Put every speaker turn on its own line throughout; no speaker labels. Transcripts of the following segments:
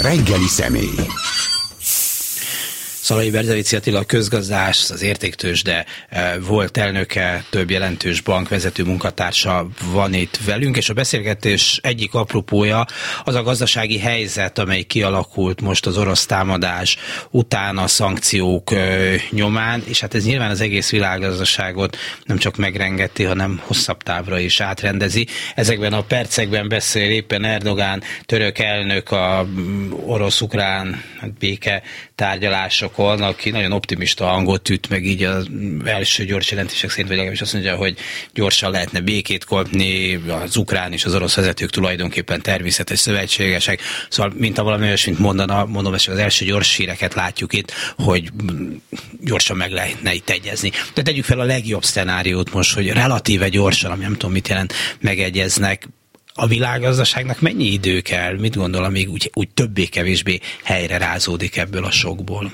Reggeli személy.
Szalai Berzevici Attila közgazdás, az értéktősde eh, volt elnöke, több jelentős bank vezető munkatársa van itt velünk, és a beszélgetés egyik apropója az a gazdasági helyzet, amely kialakult most az orosz támadás után a szankciók eh, nyomán, és hát ez nyilván az egész világgazdaságot nem csak megrengeti, hanem hosszabb távra is átrendezi. Ezekben a percekben beszél éppen Erdogán, török elnök a orosz-ukrán béke tárgyalások Macron, aki nagyon optimista hangot üt, meg így az első gyors jelentések szerint, vagy legalábbis azt mondja, hogy gyorsan lehetne békét kapni, az ukrán és az orosz vezetők tulajdonképpen természetes szövetségesek. Szóval, mint a valami olyasmit mondana, mondom, hogy az első gyors híreket látjuk itt, hogy gyorsan meg lehetne itt egyezni. De tegyük fel a legjobb szenáriót most, hogy relatíve gyorsan, ami nem tudom mit jelent, megegyeznek, a világgazdaságnak mennyi idő kell, mit gondol, amíg úgy, úgy többé-kevésbé helyre rázódik ebből a sokból?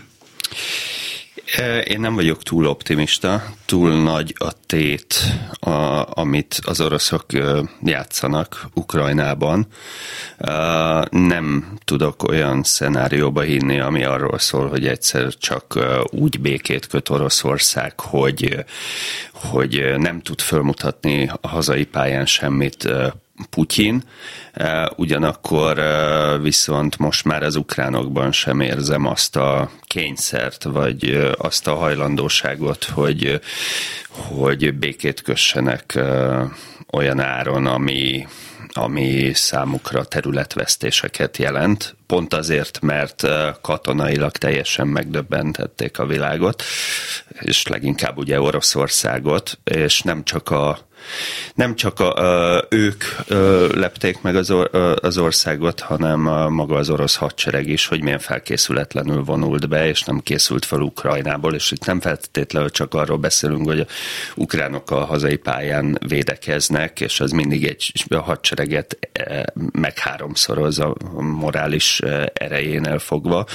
Én nem vagyok túl optimista, túl nagy a tét, a, amit az oroszok játszanak Ukrajnában. Nem tudok olyan szenárióba hinni, ami arról szól, hogy egyszer csak úgy békét köt Oroszország, hogy, hogy nem tud fölmutatni a hazai pályán semmit Putyin, ugyanakkor viszont most már az ukránokban sem érzem azt a kényszert, vagy azt a hajlandóságot, hogy, hogy békét kössenek olyan áron, ami, ami számukra területvesztéseket jelent, pont azért, mert katonailag teljesen megdöbbentették a világot, és leginkább ugye Oroszországot, és nem csak a nem csak a, a, ők ö, lepték meg az, or, az országot, hanem a, maga az orosz hadsereg is, hogy milyen felkészületlenül vonult be, és nem készült fel Ukrajnából, és itt nem feltétlenül csak arról beszélünk, hogy a ukránok a hazai pályán védekeznek, és az mindig egy a hadsereget e, meg háromszoroz a morális e, erejénél fogva,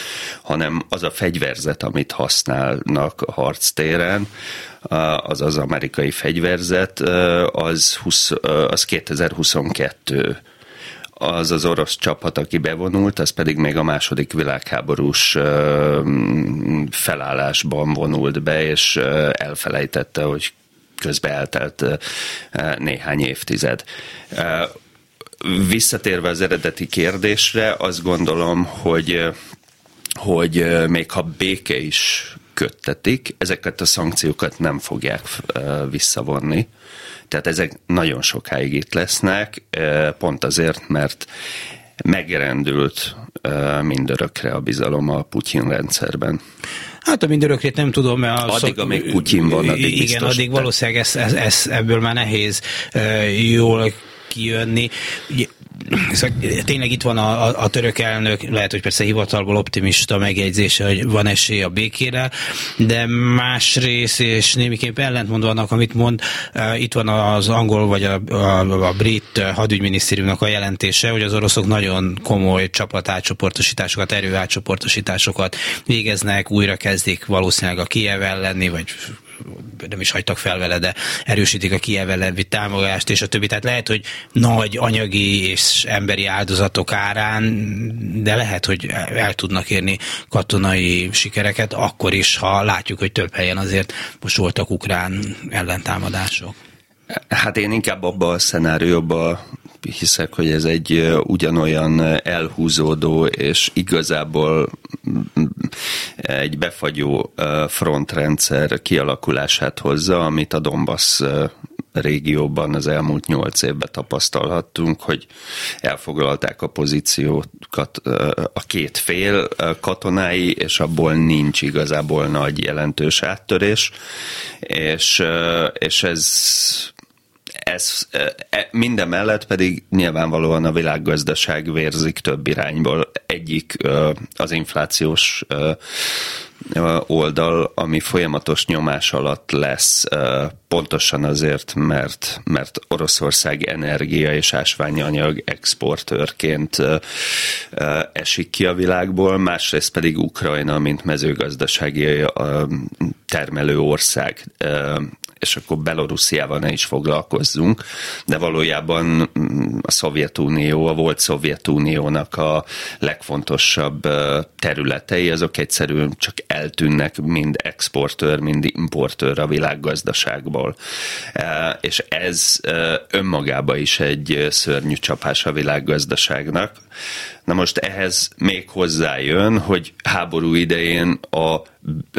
hanem az a fegyverzet, amit használnak a harctéren, az az amerikai fegyverzet, az, 20, az 2022 az az orosz csapat, aki bevonult, az pedig még a második világháborús felállásban vonult be, és elfelejtette, hogy közbe eltelt néhány évtized. Visszatérve az eredeti kérdésre, azt gondolom, hogy hogy még ha béke is köttetik, ezeket a szankciókat nem fogják visszavonni. Tehát ezek nagyon sokáig itt lesznek, pont azért, mert megrendült mindörökre a bizalom a Putyin rendszerben.
Hát a mindörökrét nem tudom, mert...
Addig, szok... amíg Putyin van, addig
Igen,
biztos,
addig valószínűleg ez, ez, ez, ebből már nehéz jól kijönni. Ugye, Szóval tényleg itt van a, a, a török elnök, lehet, hogy persze hivatalból optimista megjegyzése, hogy van esély a békére, de másrészt, és némiképp ellentmondva annak, amit mond, uh, itt van az angol vagy a, a, a brit hadügyminisztériumnak a jelentése, hogy az oroszok nagyon komoly csapatátcsoportosításokat, erőátcsoportosításokat végeznek, újra kezdik valószínűleg a Kiev elleni, vagy nem is hagytak fel vele, de erősítik a Kiev elleni támogatást, és a többi. Tehát lehet, hogy nagy anyagi és emberi áldozatok árán, de lehet, hogy el tudnak érni katonai sikereket, akkor is, ha látjuk, hogy több helyen azért most voltak ukrán ellentámadások.
Hát én inkább abba a szenárióba hiszek, hogy ez egy ugyanolyan elhúzódó és igazából egy befagyó frontrendszer kialakulását hozza, amit a Donbass régióban az elmúlt nyolc évben tapasztalhattunk, hogy elfoglalták a pozíciókat a két fél katonái, és abból nincs igazából nagy jelentős áttörés, és, és ez ez e, minden mellett pedig nyilvánvalóan a világgazdaság vérzik több irányból. Egyik az inflációs oldal, ami folyamatos nyomás alatt lesz, pontosan azért, mert, mert Oroszország energia és ásványanyag exportőrként esik ki a világból, másrészt pedig Ukrajna, mint mezőgazdasági termelő ország és akkor Belorussziával ne is foglalkozzunk, de valójában mm, a Szovjetunió, a volt Szovjetuniónak a legfontosabb területei, azok egyszerűen csak eltűnnek mind exportőr, mind importőr a világgazdaságból. És ez önmagában is egy szörnyű csapás a világgazdaságnak. Na most ehhez még hozzájön, hogy háború idején a,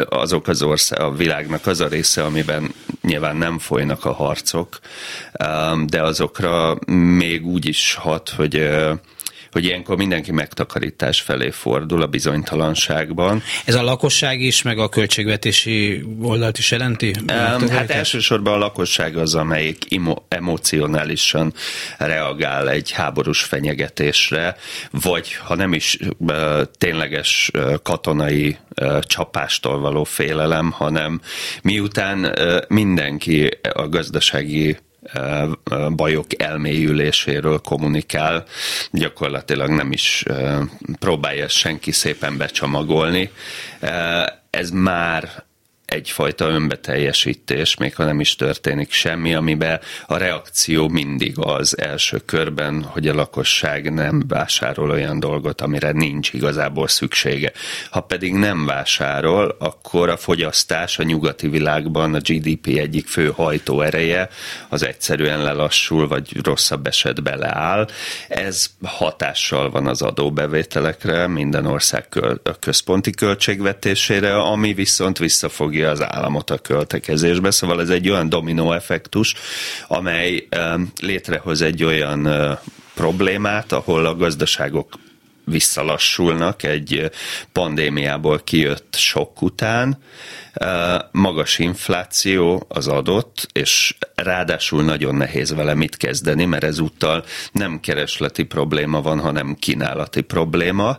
azok az ország, a világnak az a része, amiben nyilván nem folynak a harcok, de azokra még úgy is hat, hogy hogy ilyenkor mindenki megtakarítás felé fordul a bizonytalanságban.
Ez a lakosság is, meg a költségvetési oldalt is jelenti?
Um, hát elsősorban a lakosság az, amelyik emo- emocionálisan reagál egy háborús fenyegetésre, vagy ha nem is uh, tényleges uh, katonai uh, csapástól való félelem, hanem miután mindenki a gazdasági bajok elmélyüléséről kommunikál, gyakorlatilag nem is próbálja senki szépen becsomagolni. Ez már egyfajta önbeteljesítés, még ha nem is történik semmi, amiben a reakció mindig az első körben, hogy a lakosság nem vásárol olyan dolgot, amire nincs igazából szüksége. Ha pedig nem vásárol, akkor a fogyasztás a nyugati világban a GDP egyik fő hajtóereje az egyszerűen lelassul, vagy rosszabb esetben leáll. Ez hatással van az adóbevételekre, minden ország központi költségvetésére, ami viszont visszafogja fogja az államot a költekezésbe, szóval ez egy olyan dominó effektus, amely létrehoz egy olyan problémát, ahol a gazdaságok visszalassulnak egy pandémiából kijött sok után, magas infláció az adott, és ráadásul nagyon nehéz vele mit kezdeni, mert ezúttal nem keresleti probléma van, hanem kínálati probléma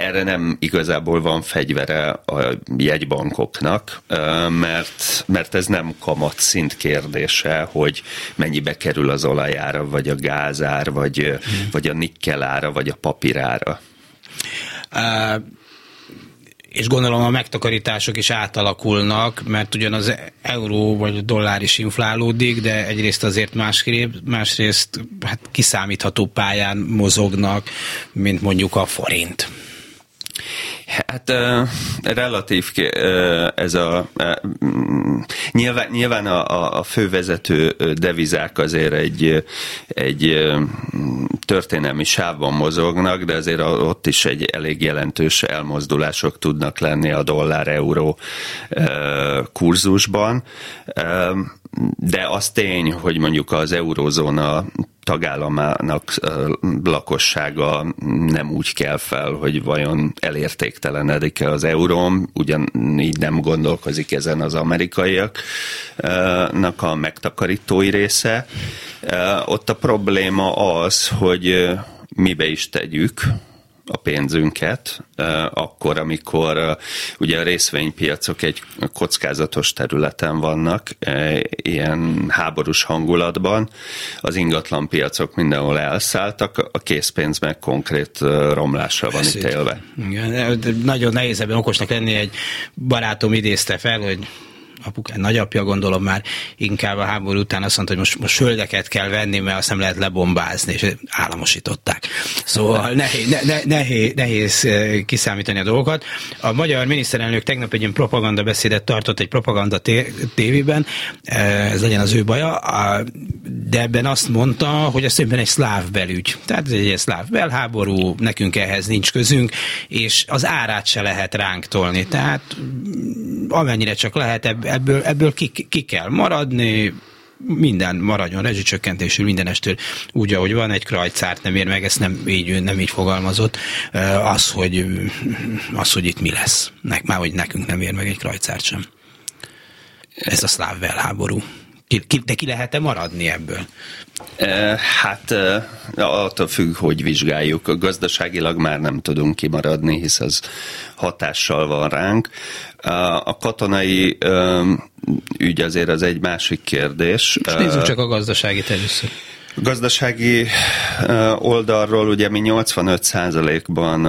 erre nem igazából van fegyvere a jegybankoknak, mert, mert ez nem kamat szint kérdése, hogy mennyibe kerül az olajára, vagy a gázár, vagy, hmm. vagy a nikkelára, vagy a papírára.
Uh és gondolom a megtakarítások is átalakulnak, mert ugyan az euró vagy a dollár is inflálódik, de egyrészt azért másrészt, másrészt hát kiszámítható pályán mozognak, mint mondjuk a forint.
Hát uh, relatív ez a uh, nyilván, nyilván a, a fővezető devizák azért egy, egy történelmi sávban mozognak, de azért ott is egy elég jelentős elmozdulások tudnak lenni a dollár-euró kurzusban. De az tény, hogy mondjuk az eurózóna tagállamának lakossága nem úgy kell fel, hogy vajon elértéktelenedik-e az euróm, ugyanígy nem gondolkozik ezen az amerikaiaknak a megtakarítói része. Ott a probléma az, hogy mibe is tegyük, a pénzünket, akkor, amikor ugye a részvénypiacok egy kockázatos területen vannak, ilyen háborús hangulatban, az ingatlan piacok mindenhol elszálltak, a készpénz meg konkrét romlásra van ítélve.
Igen, nagyon nehéz ebben okosnak lenni, egy barátom idézte fel, hogy apukán, nagyapja gondolom már inkább a háború után azt mondta, hogy most, most földeket kell venni, mert azt nem lehet lebombázni, és államosították. Szóval nehéz, ne, ne, nehéz, nehéz eh, kiszámítani a dolgokat. A magyar miniszterelnök tegnap egy ilyen propaganda beszédet tartott egy propaganda tévében, eh, ez legyen az ő baja, de ebben azt mondta, hogy ez többen egy szláv belügy. Tehát ez egy szláv belháború, nekünk ehhez nincs közünk, és az árát se lehet ránk tolni. Tehát amennyire csak lehet, ebből, ebből ki, ki kell maradni, minden maradjon rezsicsökkentésül, mindenestől úgy, ahogy van, egy krajcárt nem ér meg, ezt nem így, nem így fogalmazott, az, hogy, az, hogy itt mi lesz. Már hogy nekünk nem ér meg egy krajcárt sem. Ez a szláv belháború. De ki lehet-e maradni ebből?
Hát attól függ, hogy vizsgáljuk. Gazdaságilag már nem tudunk kimaradni, hisz az hatással van ránk. A katonai ügy azért az egy másik kérdés.
Most nézzük csak a gazdasági először.
Gazdasági oldalról ugye mi 85%-ban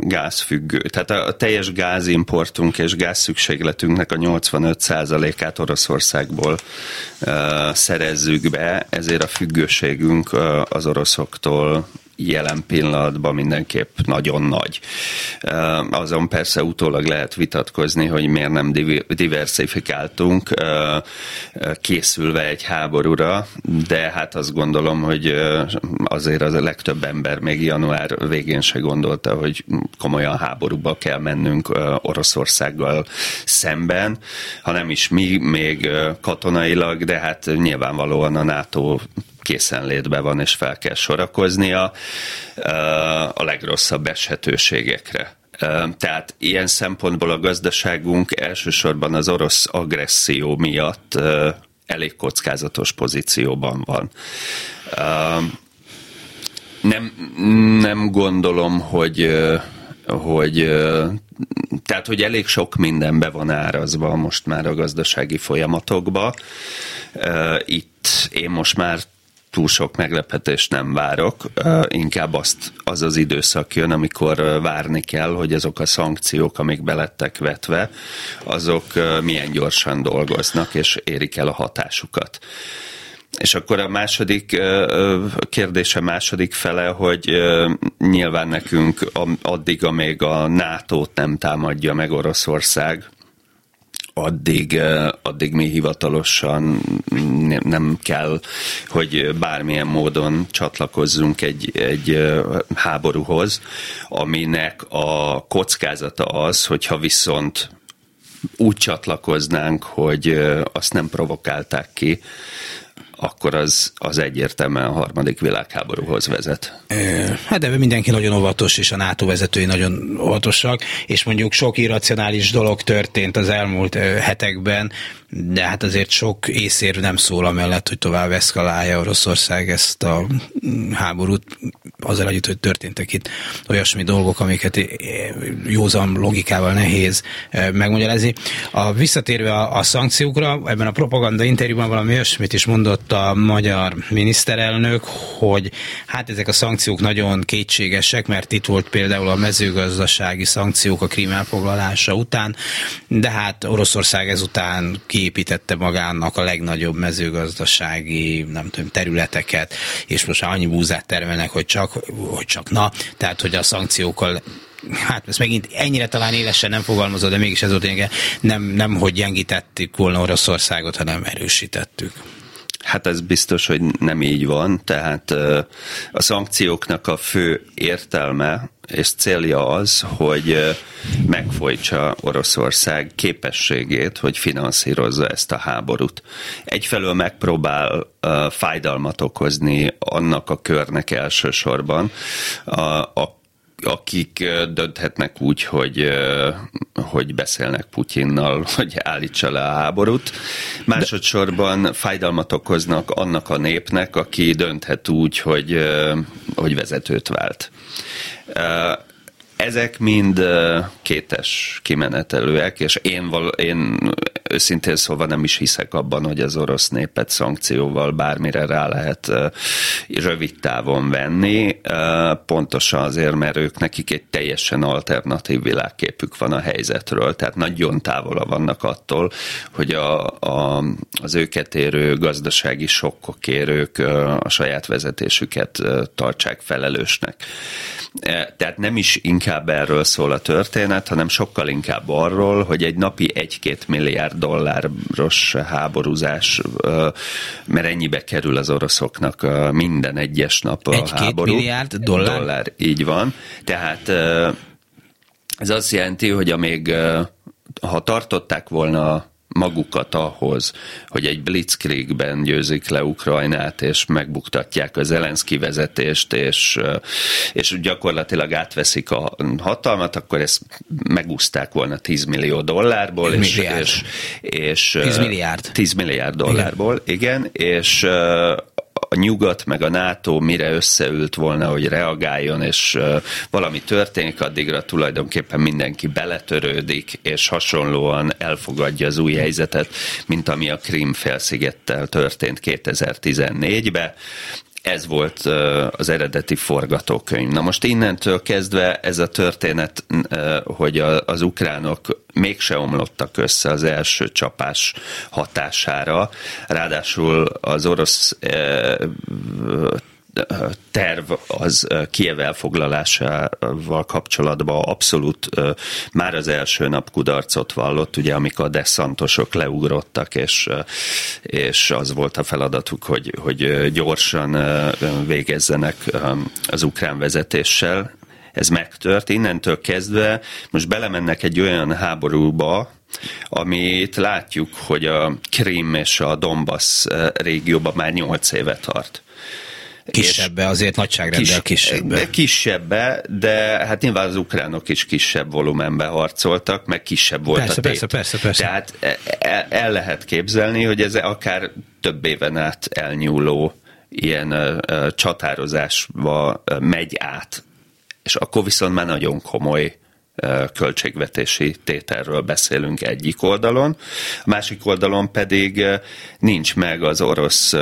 gázfüggő, tehát a teljes gázimportunk és gázszükségletünknek a 85%-át Oroszországból szerezzük be, ezért a függőségünk az oroszoktól jelen pillanatban mindenképp nagyon nagy. Azon persze utólag lehet vitatkozni, hogy miért nem diversifikáltunk készülve egy háborúra, de hát azt gondolom, hogy azért az a legtöbb ember még január végén se gondolta, hogy komolyan háborúba kell mennünk Oroszországgal szemben, ha nem is mi még katonailag, de hát nyilvánvalóan a NATO készenlétben van, és fel kell sorakoznia a legrosszabb eshetőségekre. Tehát ilyen szempontból a gazdaságunk elsősorban az orosz agresszió miatt elég kockázatos pozícióban van. Nem, nem gondolom, hogy hogy tehát, hogy elég sok minden be van árazva most már a gazdasági folyamatokba. Itt én most már túl sok meglepetést nem várok, inkább azt, az az időszak jön, amikor várni kell, hogy azok a szankciók, amik belettek vetve, azok milyen gyorsan dolgoznak, és érik el a hatásukat. És akkor a második kérdése második fele, hogy nyilván nekünk addig, amíg a NATO-t nem támadja meg Oroszország, addig, addig mi hivatalosan nem kell, hogy bármilyen módon csatlakozzunk egy, egy háborúhoz, aminek a kockázata az, hogyha viszont úgy csatlakoznánk, hogy azt nem provokálták ki, akkor az, az egyértelműen a harmadik világháborúhoz vezet.
Hát de mindenki nagyon óvatos, és a NATO vezetői nagyon óvatosak, és mondjuk sok irracionális dolog történt az elmúlt hetekben, de hát azért sok észérv nem szól amellett, hogy tovább eszkalálja Oroszország ezt a háborút, azzal együtt, hogy történtek itt olyasmi dolgok, amiket józan logikával nehéz megmagyarázni. A visszatérve a, a szankciókra, ebben a propaganda interjúban valami olyasmit is mondott a magyar miniszterelnök, hogy hát ezek a szankciók nagyon kétségesek, mert itt volt például a mezőgazdasági szankciók a krím után, de hát Oroszország ezután ki kiépítette magának a legnagyobb mezőgazdasági nem tudom, területeket, és most annyi búzát termelnek, hogy csak, hogy csak na, tehát hogy a szankciókkal hát ez megint ennyire talán élesen nem fogalmazott, de mégis ez volt nem, nem hogy gyengítettük volna Oroszországot, hanem erősítettük.
Hát ez biztos, hogy nem így van, tehát a szankcióknak a fő értelme és célja az, hogy megfojtsa Oroszország képességét, hogy finanszírozza ezt a háborút. Egyfelől megpróbál fájdalmat okozni annak a körnek elsősorban, a, a akik dönthetnek úgy, hogy, hogy beszélnek Putyinnal, hogy állítsa le a háborút. Másodszorban fájdalmat okoznak annak a népnek, aki dönthet úgy, hogy, hogy vezetőt vált. Ezek mind kétes kimenetelőek, és én, val- én őszintén szóval nem is hiszek abban, hogy az orosz népet szankcióval bármire rá lehet rövid távon venni, pontosan azért, mert ők nekik egy teljesen alternatív világképük van a helyzetről, tehát nagyon távol vannak attól, hogy a, a, az őket érő gazdasági sokkok érők a saját vezetésüket tartsák felelősnek. Tehát nem is inkább erről szól a történet, hanem sokkal inkább arról, hogy egy napi 1-2 milliárd dolláros háborúzás, mert ennyibe kerül az oroszoknak minden egyes nap a
Egy,
háború.
milliárd dollár? dollár?
Így van. Tehát ez azt jelenti, hogy amíg ha tartották volna magukat ahhoz, hogy egy blitzkriegben győzik le Ukrajnát, és megbuktatják az Zelenszky vezetést, és, és gyakorlatilag átveszik a hatalmat, akkor ezt megúzták volna 10 millió dollárból.
És, és,
és,
10 milliárd.
10 milliárd dollárból, igen, igen és a nyugat meg a NATO mire összeült volna, hogy reagáljon, és valami történik, addigra tulajdonképpen mindenki beletörődik, és hasonlóan elfogadja az új helyzetet, mint ami a Krim felszigettel történt 2014-ben. Ez volt az eredeti forgatókönyv. Na most innentől kezdve ez a történet, hogy az ukránok mégse omlottak össze az első csapás hatására, ráadásul az orosz terv az Kiev elfoglalásával kapcsolatban abszolút már az első nap kudarcot vallott, ugye amikor a deszantosok leugrottak, és, és az volt a feladatuk, hogy, hogy gyorsan végezzenek az ukrán vezetéssel. Ez megtört, innentől kezdve most belemennek egy olyan háborúba, amit látjuk, hogy a Krim és a Donbass régióban már nyolc éve tart.
Kisebbe, azért nagyságrenddel kis, kisebbe.
Kisebbe, de hát nyilván az ukránok is kisebb volumenbe harcoltak, meg kisebb volt
persze,
a tét.
Persze, persze, persze.
Tehát el, el lehet képzelni, hogy ez akár több éven át elnyúló ilyen uh, csatározásba megy át, és akkor viszont már nagyon komoly költségvetési tételről beszélünk egyik oldalon, a másik oldalon pedig nincs meg az orosz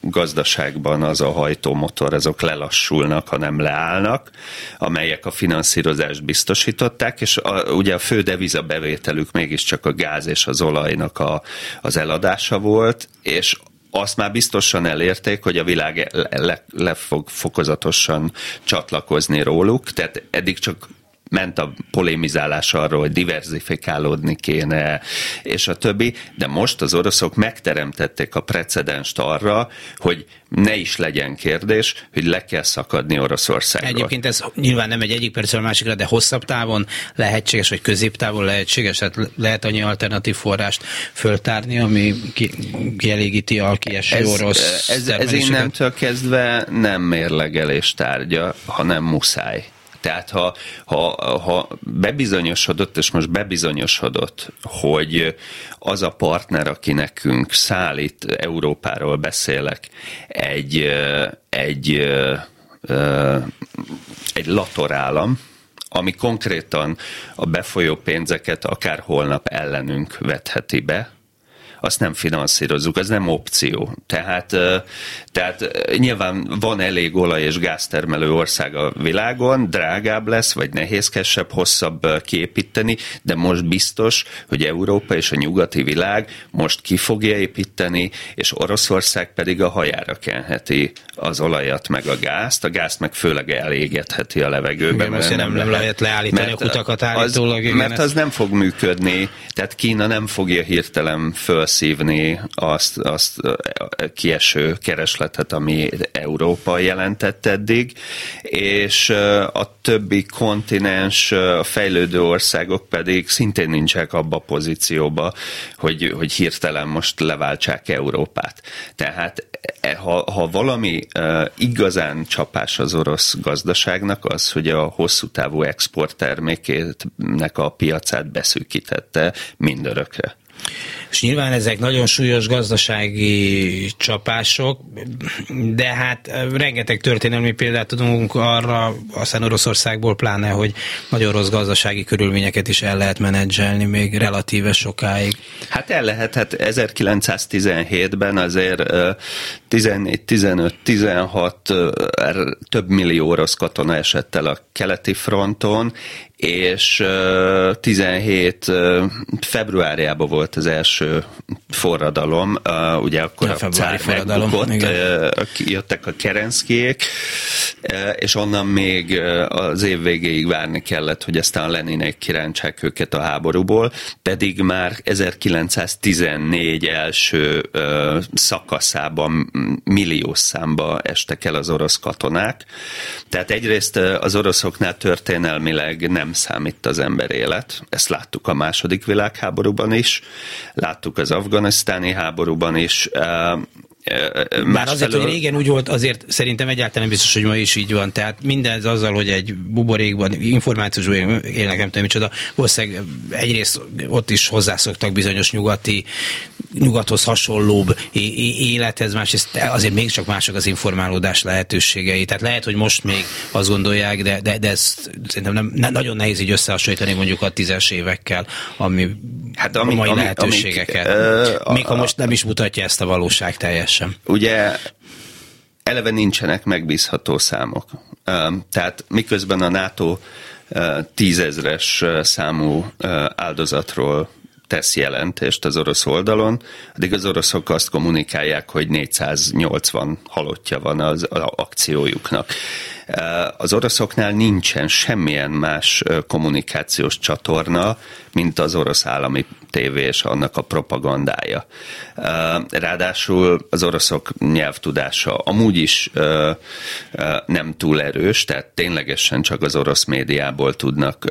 gazdaságban az a hajtómotor, azok lelassulnak, hanem leállnak, amelyek a finanszírozást biztosították, és a, ugye a fő deviza bevételük mégiscsak a gáz és az olajnak a, az eladása volt, és azt már biztosan elérték, hogy a világ le, le, le fog fokozatosan csatlakozni róluk, tehát eddig csak ment a polémizálás arról, hogy diversifikálódni kéne, és a többi, de most az oroszok megteremtették a precedenst arra, hogy ne is legyen kérdés, hogy le kell szakadni Oroszországról.
Egyébként ez nyilván nem egy egyik percről a másikra, de hosszabb távon lehetséges, vagy középtávon lehetséges, tehát lehet annyi alternatív forrást föltárni, ami ki, kielégíti a kieső ez, orosz
Ez, ez innentől kezdve nem mérlegelés tárgya, hanem muszáj. Tehát ha, ha, ha bebizonyosodott, és most bebizonyosodott, hogy az a partner, aki nekünk szállít, Európáról beszélek, egy, egy, egy latorállam, ami konkrétan a befolyó pénzeket akár holnap ellenünk vetheti be, azt nem finanszírozzuk, az nem opció. Tehát, tehát nyilván van elég olaj- és gáztermelő ország a világon, drágább lesz, vagy nehézkesebb, hosszabb kiépíteni, de most biztos, hogy Európa és a nyugati világ most ki fogja építeni, és Oroszország pedig a hajára kenheti az olajat meg a gázt, a gázt meg főleg elégetheti a levegőben.
Igen, mert nem, nem lehet leállítani a kutakat állítólag. Az,
igen, mert az nem fog működni, tehát Kína nem fogja hirtelen felsz felszívni azt, azt kieső keresletet, ami Európa jelentett eddig, és a többi kontinens, a fejlődő országok pedig szintén nincsenek abba a pozícióba, hogy, hogy hirtelen most leváltsák Európát. Tehát e, ha, ha valami igazán csapás az orosz gazdaságnak, az, hogy a hosszú távú exporttermékének a piacát beszűkítette mindörökre.
És nyilván ezek nagyon súlyos gazdasági csapások, de hát rengeteg történelmi példát tudunk arra, aztán Oroszországból pláne, hogy nagyon rossz gazdasági körülményeket is el lehet menedzselni még relatíve sokáig.
Hát el lehet, hát 1917-ben azért 14, 15, 16 több millió orosz katona esett el a keleti fronton, és 17 februárjában volt az első forradalom, ugye akkor a, a cár megbukott, jöttek a kerenszkiek, és onnan még az év végéig várni kellett, hogy aztán a Leninek kirántsák őket a háborúból, pedig már 1914 első szakaszában milliós számba estek el az orosz katonák. Tehát egyrészt az oroszoknál történelmileg nem számít az ember élet, ezt láttuk a második világháborúban is, láttuk az afganisztáni háborúban is,
már azért, hogy régen úgy volt, azért szerintem egyáltalán biztos, hogy ma is így van. Tehát mindez azzal, hogy egy buborékban, információs élnek, nem tudom micsoda, valószínűleg egyrészt ott is hozzászoktak bizonyos nyugati, nyugathoz hasonlóbb élethez, másrészt azért mégiscsak mások az informálódás lehetőségei. Tehát lehet, hogy most még azt gondolják, de, de, de ezt szerintem nem, ne, nagyon nehéz így összehasonlítani mondjuk a tízes évekkel, ami hát ami, a mai ami, lehetőségeket. Amik, uh, Még ha most nem is mutatja ezt a valóság teljes sem.
Ugye eleve nincsenek megbízható számok. Tehát miközben a NATO tízezres számú áldozatról tesz jelentést az orosz oldalon, addig az oroszok azt kommunikálják, hogy 480 halottja van az akciójuknak. Az oroszoknál nincsen semmilyen más kommunikációs csatorna, mint az orosz állami tévé és annak a propagandája. Ráadásul az oroszok nyelvtudása amúgy is nem túl erős, tehát ténylegesen csak az orosz médiából tudnak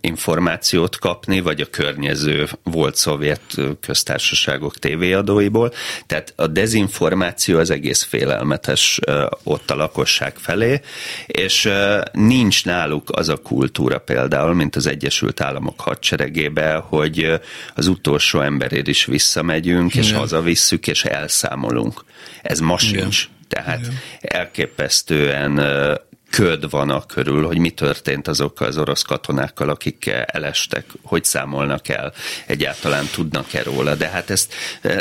információt kapni, vagy a környező volt szovjet köztársaságok tévéadóiból. Tehát a dezinformáció az egész félelmetes ott a lakosság felé, és nincs náluk az a kultúra például, mint az Egyesült Államok hadseregébe, hogy az utolsó emberért is visszamegyünk, és Igen. hazavisszük, és elszámolunk. Ez ma sincs. Tehát Igen. elképesztően köd van a körül, hogy mi történt azokkal az orosz katonákkal, akik elestek, hogy számolnak el, egyáltalán tudnak-e róla. De hát ezt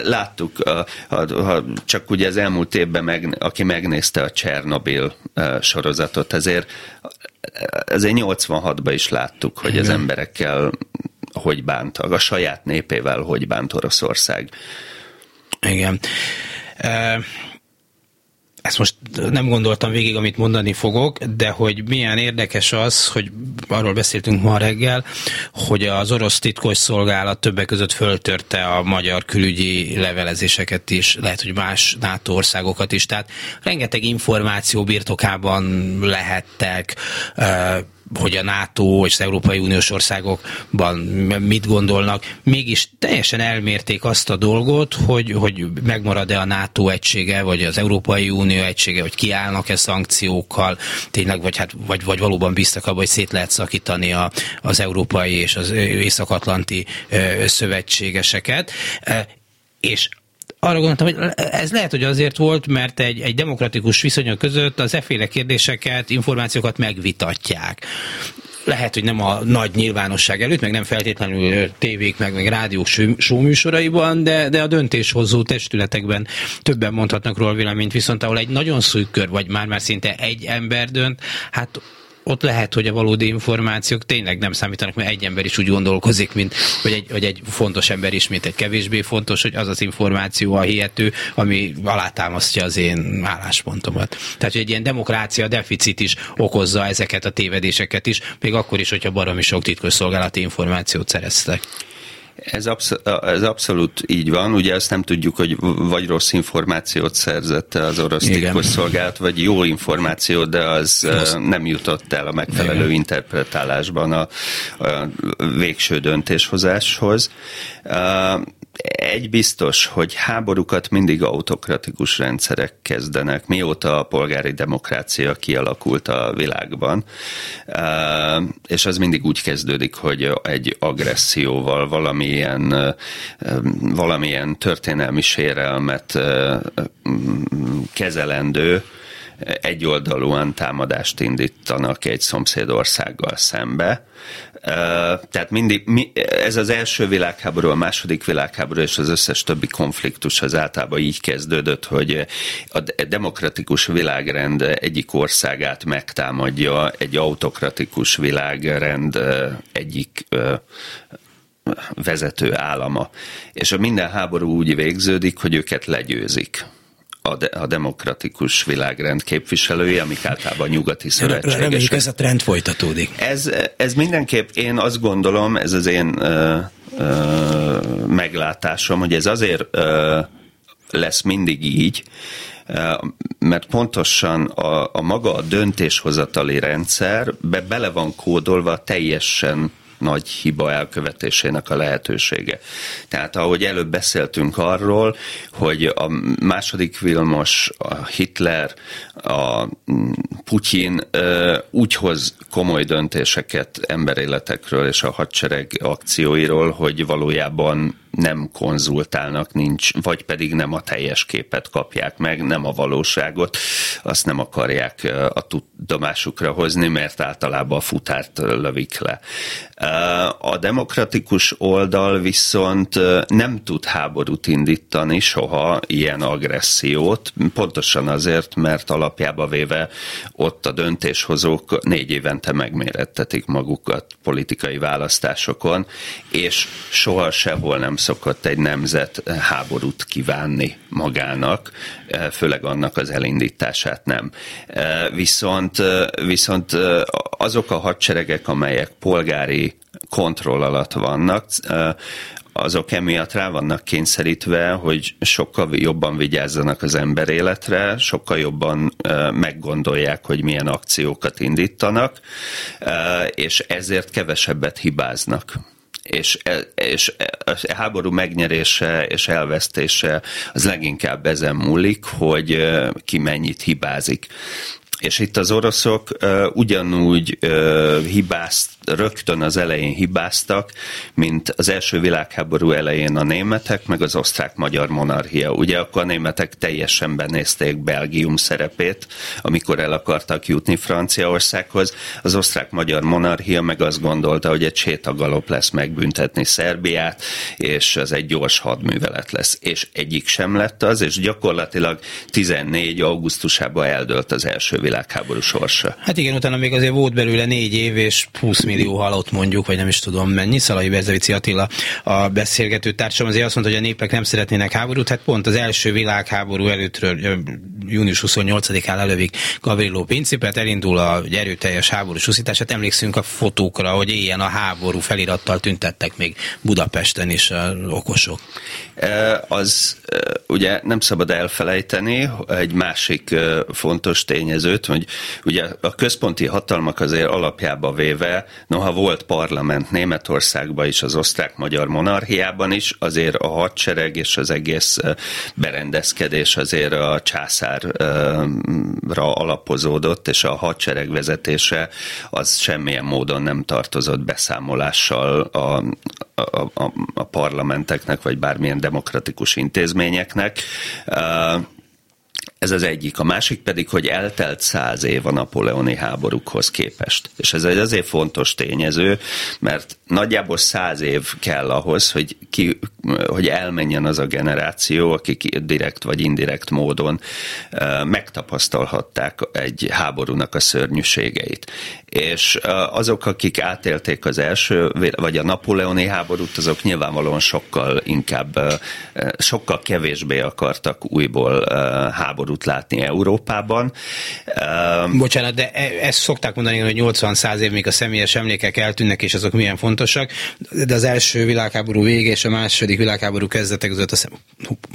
láttuk, a, a, a, csak ugye az elmúlt évben, meg, aki megnézte a Csernobil sorozatot, ezért, ezért 86-ban is láttuk, hogy Igen. az emberekkel hogy bántak, a saját népével hogy bánt Oroszország.
Igen. Ezt most nem gondoltam végig, amit mondani fogok, de hogy milyen érdekes az, hogy arról beszéltünk ma reggel, hogy az orosz titkos szolgálat többek között föltörte a magyar külügyi levelezéseket is, lehet, hogy más NATO országokat is. Tehát rengeteg információ birtokában lehettek, hogy a NATO és az Európai Uniós országokban mit gondolnak, mégis teljesen elmérték azt a dolgot, hogy, hogy megmarad-e a NATO egysége, vagy az Európai Unió egysége, hogy kiállnak-e szankciókkal, tényleg, vagy, hát, vagy, vagy valóban bíztak abban, hogy szét lehet szakítani a, az európai és az észak-atlanti szövetségeseket. És arra gondoltam, hogy ez lehet, hogy azért volt, mert egy, egy demokratikus viszonyok között az efféle kérdéseket, információkat megvitatják. Lehet, hogy nem a nagy nyilvánosság előtt, meg nem feltétlenül tévék, meg, meg rádiók showműsoraiban, de, de a döntéshozó testületekben többen mondhatnak róla véleményt, viszont ahol egy nagyon szűk kör, vagy már-már szinte egy ember dönt, hát ott lehet, hogy a valódi információk tényleg nem számítanak, mert egy ember is úgy gondolkozik, mint hogy egy, hogy egy fontos ember is, mint egy kevésbé fontos, hogy az az információ a hihető, ami alátámasztja az én álláspontomat. Tehát, hogy egy ilyen demokrácia deficit is okozza ezeket a tévedéseket is, még akkor is, hogyha baromi sok titkos szolgálati információt szereztek.
Ez, absz- ez abszolút így van. Ugye ezt nem tudjuk, hogy vagy rossz információt szerzett az orosz szolgálat, vagy jó információt, de az rossz. nem jutott el a megfelelő Igen. interpretálásban a, a végső döntéshozáshoz. Egy biztos, hogy háborúkat mindig autokratikus rendszerek kezdenek, mióta a polgári demokrácia kialakult a világban, és az mindig úgy kezdődik, hogy egy agresszióval valamilyen, valamilyen történelmi sérelmet kezelendő, egyoldalúan támadást indítanak egy szomszédországgal szembe, tehát mindig, ez az első világháború, a második világháború és az összes többi konfliktus az általában így kezdődött, hogy a demokratikus világrend egyik országát megtámadja egy autokratikus világrend egyik vezető állama. És a minden háború úgy végződik, hogy őket legyőzik a, de, a demokratikus világrend képviselői, amik általában nyugati szövetségesek.
Reméljük ez a trend folytatódik.
Ez, ez mindenképp, én azt gondolom, ez az én ö, ö, meglátásom, hogy ez azért ö, lesz mindig így, mert pontosan a, a maga a döntéshozatali rendszer be bele van kódolva teljesen nagy hiba elkövetésének a lehetősége. Tehát ahogy előbb beszéltünk arról, hogy a második Vilmos, a Hitler, a Putyin úgy hoz komoly döntéseket emberéletekről és a hadsereg akcióiról, hogy valójában nem konzultálnak, nincs, vagy pedig nem a teljes képet kapják meg, nem a valóságot, azt nem akarják a tudomásukra hozni, mert általában a futárt lövik le. A demokratikus oldal viszont nem tud háborút indítani soha ilyen agressziót, pontosan azért, mert alapjába véve ott a döntéshozók négy évente megmérettetik magukat politikai választásokon, és soha sehol nem szokott egy nemzet háborút kívánni magának, főleg annak az elindítását nem. Viszont, viszont azok a hadseregek, amelyek polgári kontroll alatt vannak, azok emiatt rá vannak kényszerítve, hogy sokkal jobban vigyázzanak az ember életre, sokkal jobban meggondolják, hogy milyen akciókat indítanak, és ezért kevesebbet hibáznak és, és a háború megnyerése és elvesztése az leginkább ezen múlik, hogy ki mennyit hibázik. És itt az oroszok uh, ugyanúgy uh, hibázt, rögtön az elején hibáztak, mint az első világháború elején a németek, meg az osztrák-magyar monarchia. Ugye akkor a németek teljesen benézték Belgium szerepét, amikor el akartak jutni Franciaországhoz. Az osztrák-magyar monarchia meg azt gondolta, hogy egy sétagalop lesz megbüntetni Szerbiát, és ez egy gyors hadművelet lesz. És egyik sem lett az, és gyakorlatilag 14. augusztusában eldőlt az első világháború sorsa.
Hát igen, utána még azért volt belőle négy év és 20 millió halott mondjuk, vagy nem is tudom mennyi. Szalai Bezevici Attila a beszélgető társam azért azt mondta, hogy a népek nem szeretnének háborút. Hát pont az első világháború előttről június 28-án lelövik Gavrilo Principet, elindul a erőteljes háborús úszítás. emlékszünk a fotókra, hogy ilyen a háború felirattal tüntettek még Budapesten is a okosok.
Az ugye nem szabad elfelejteni egy másik fontos tényezőt, hogy ugye a központi hatalmak azért alapjába véve, noha volt parlament Németországban is, az osztrák-magyar monarchiában is, azért a hadsereg és az egész berendezkedés azért a császárra alapozódott, és a hadsereg vezetése az semmilyen módon nem tartozott beszámolással a, a, a, a parlamenteknek, vagy bármilyen demokratikus intézményeknek. Ez az egyik. A másik pedig, hogy eltelt száz év a napoleoni háborúkhoz képest. És ez egy azért fontos tényező, mert nagyjából száz év kell ahhoz, hogy, ki, hogy elmenjen az a generáció, akik direkt vagy indirekt módon megtapasztalhatták egy háborúnak a szörnyűségeit. És azok, akik átélték az első, vagy a napoleoni háborút, azok nyilvánvalóan sokkal inkább, sokkal kevésbé akartak újból háborút látni Európában.
Bocsánat, de e, ezt szokták mondani, hogy 80-100 év még a személyes emlékek eltűnnek, és azok milyen fontosak, de az első világháború vége és a második világháború kezdete között azt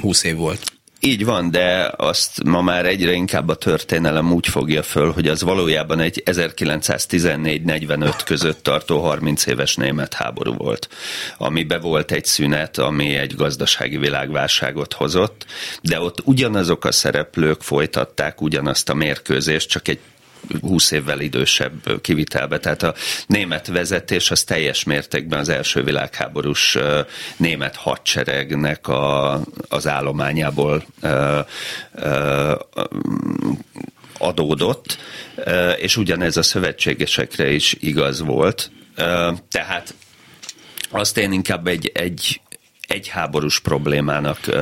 20 év volt.
Így van, de azt ma már egyre inkább a történelem úgy fogja föl, hogy az valójában egy 1914-45 között tartó 30 éves német háború volt, amiben volt egy szünet, ami egy gazdasági világválságot hozott, de ott ugyanazok a szereplők folytatták ugyanazt a mérkőzést, csak egy 20 évvel idősebb kivitelbe. Tehát a német vezetés az teljes mértékben az első világháborús német hadseregnek a, az állományából adódott, és ugyanez a szövetségesekre is igaz volt. Tehát azt én inkább egy, egy egy háborús problémának uh,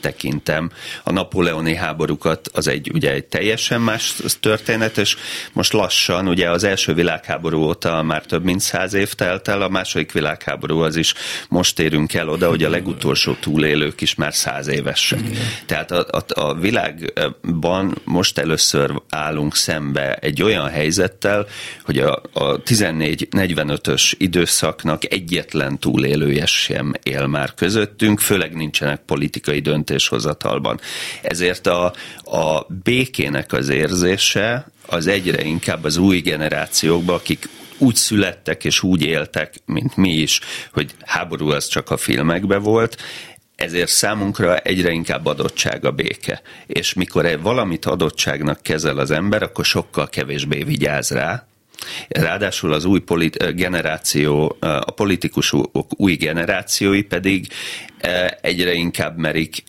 tekintem. A napoleoni háborúkat az egy, ugye egy teljesen más történet, és most lassan, ugye az első világháború óta már több mint száz év telt el, a második világháború az is most érünk el oda, hogy a legutolsó túlélők is már száz évesek. Tehát a, a, a világban most először állunk szembe egy olyan helyzettel, hogy a, a 14-45-ös időszaknak egyetlen túlélője sem él már közöttünk, főleg nincsenek politikai döntéshozatalban. Ezért a, a békének az érzése az egyre inkább az új generációkban, akik úgy születtek és úgy éltek, mint mi is, hogy háború az csak a filmekbe volt, ezért számunkra egyre inkább adottság a béke. És mikor valamit adottságnak kezel az ember, akkor sokkal kevésbé vigyáz rá, Ráadásul az új polit- generáció, a politikusok új generációi pedig egyre inkább merik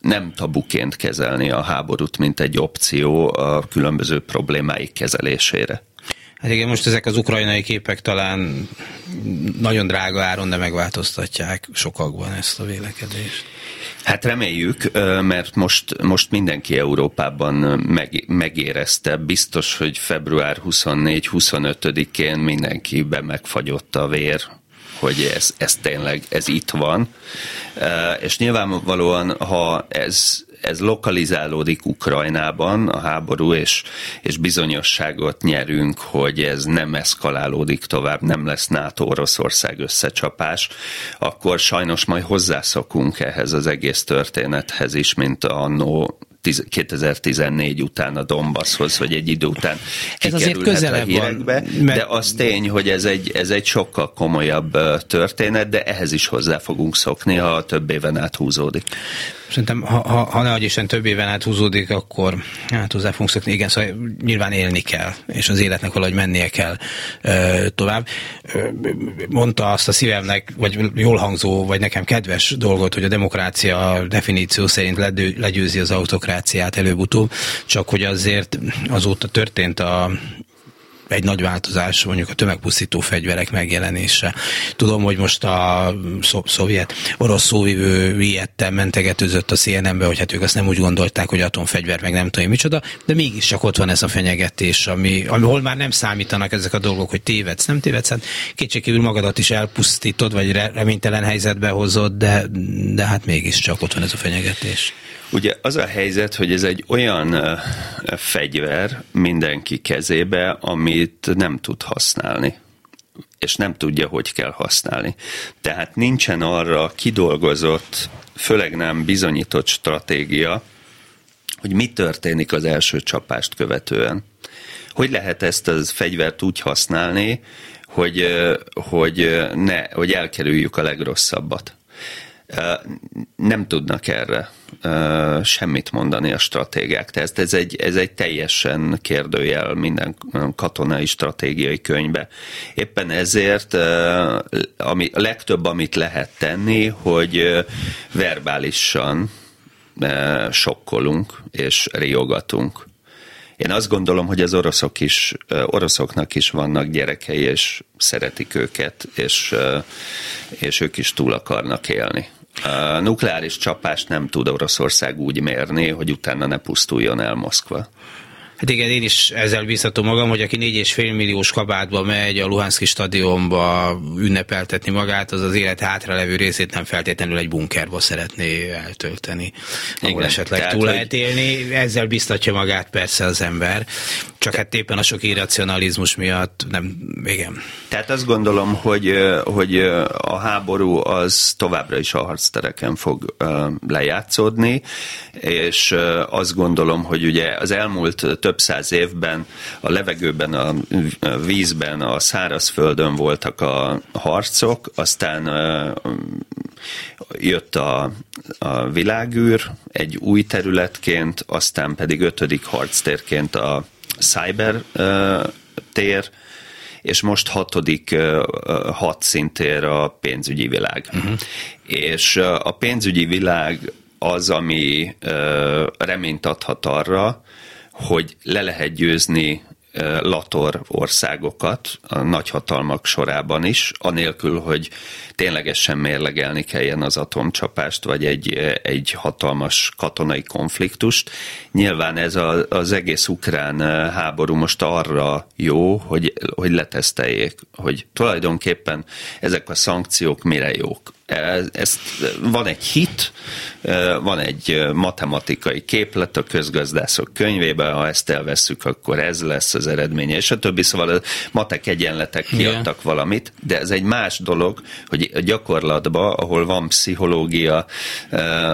nem tabuként kezelni a háborút, mint egy opció a különböző problémáik kezelésére.
Hát igen, most ezek az ukrajnai képek talán nagyon drága áron, de megváltoztatják sokakban ezt a vélekedést.
Hát reméljük, mert most, most mindenki Európában meg, megérezte. Biztos, hogy február 24-25-én mindenkiben megfagyott a vér, hogy ez, ez tényleg, ez itt van. És nyilvánvalóan, ha ez ez lokalizálódik Ukrajnában, a háború, és, és bizonyosságot nyerünk, hogy ez nem eszkalálódik tovább, nem lesz NATO-Oroszország összecsapás, akkor sajnos majd hozzászokunk ehhez az egész történethez is, mint annó 2014 után a Donbasshoz, vagy egy idő után
ez azért közelebb a hírekbe,
van, mert... de az tény, hogy ez egy, ez egy sokkal komolyabb történet, de ehhez is hozzá fogunk szokni, ha több éven át húzódik.
Szerintem, ha, ha, ha ne Isten több éven át akkor hát hozzá fogunk szokni. Igen, szóval nyilván élni kell, és az életnek valahogy mennie kell ö, tovább. Mondta azt a szívemnek, vagy jól hangzó, vagy nekem kedves dolgot, hogy a demokrácia definíció szerint ledő, legyőzi az autokráciát előbb-utóbb, csak hogy azért azóta történt a egy nagy változás, mondjuk a tömegpusztító fegyverek megjelenése. Tudom, hogy most a szovjet, orosz szóvivő ilyetten mentegetőzött a CNN-be, hogy hát ők azt nem úgy gondolták, hogy atomfegyver, meg nem tudom micsoda, de mégiscsak ott van ez a fenyegetés, ami, ahol már nem számítanak ezek a dolgok, hogy tévedsz, nem tévedsz, hát kétségkívül magadat is elpusztítod, vagy reménytelen helyzetbe hozod, de, de hát mégiscsak ott van ez a fenyegetés.
Ugye az a helyzet, hogy ez egy olyan fegyver mindenki kezébe, amit nem tud használni és nem tudja, hogy kell használni. Tehát nincsen arra kidolgozott, főleg nem bizonyított stratégia, hogy mi történik az első csapást követően. Hogy lehet ezt a fegyvert úgy használni, hogy, hogy, ne, hogy elkerüljük a legrosszabbat. Nem tudnak erre semmit mondani a stratégák. Tehát ez egy, ez egy teljesen kérdőjel minden katonai stratégiai könyvbe. Éppen ezért ami, a legtöbb, amit lehet tenni, hogy verbálisan sokkolunk és riogatunk. Én azt gondolom, hogy az oroszok is, oroszoknak is vannak gyerekei, és szeretik őket, és, és ők is túl akarnak élni. A nukleáris csapást nem tud Oroszország úgy mérni, hogy utána ne pusztuljon el Moszkva.
Hát igen, én is ezzel biztatom magam, hogy aki 4,5 milliós kabátba megy a Luhanszki stadionba ünnepeltetni magát, az az élet hátralevő részét nem feltétlenül egy bunkerba szeretné eltölteni, ahol igen, esetleg tehát, túl lehet élni. Ezzel biztatja magát persze az ember, csak hát éppen a sok irracionalizmus miatt nem, igen.
Tehát azt gondolom, hogy, hogy a háború az továbbra is a harctereken fog lejátszódni, és azt gondolom, hogy ugye az elmúlt több száz évben a levegőben, a vízben, a szárazföldön voltak a harcok, aztán jött a, a világűr egy új területként, aztán pedig ötödik harctérként a cyber tér, és most hatodik hat szintér a pénzügyi világ. Uh-huh. És a pénzügyi világ az, ami reményt adhat arra, hogy le lehet győzni lator országokat a nagyhatalmak sorában is, anélkül, hogy ténylegesen mérlegelni kelljen az atomcsapást, vagy egy, egy hatalmas katonai konfliktust. Nyilván ez a, az egész ukrán háború most arra jó, hogy, hogy leteszteljék, hogy tulajdonképpen ezek a szankciók mire jók ez, van egy hit, van egy matematikai képlet a közgazdászok könyvében, ha ezt elveszük, akkor ez lesz az eredménye, és a többi, szóval a matek egyenletek kiadtak yeah. valamit, de ez egy más dolog, hogy a gyakorlatban, ahol van pszichológia,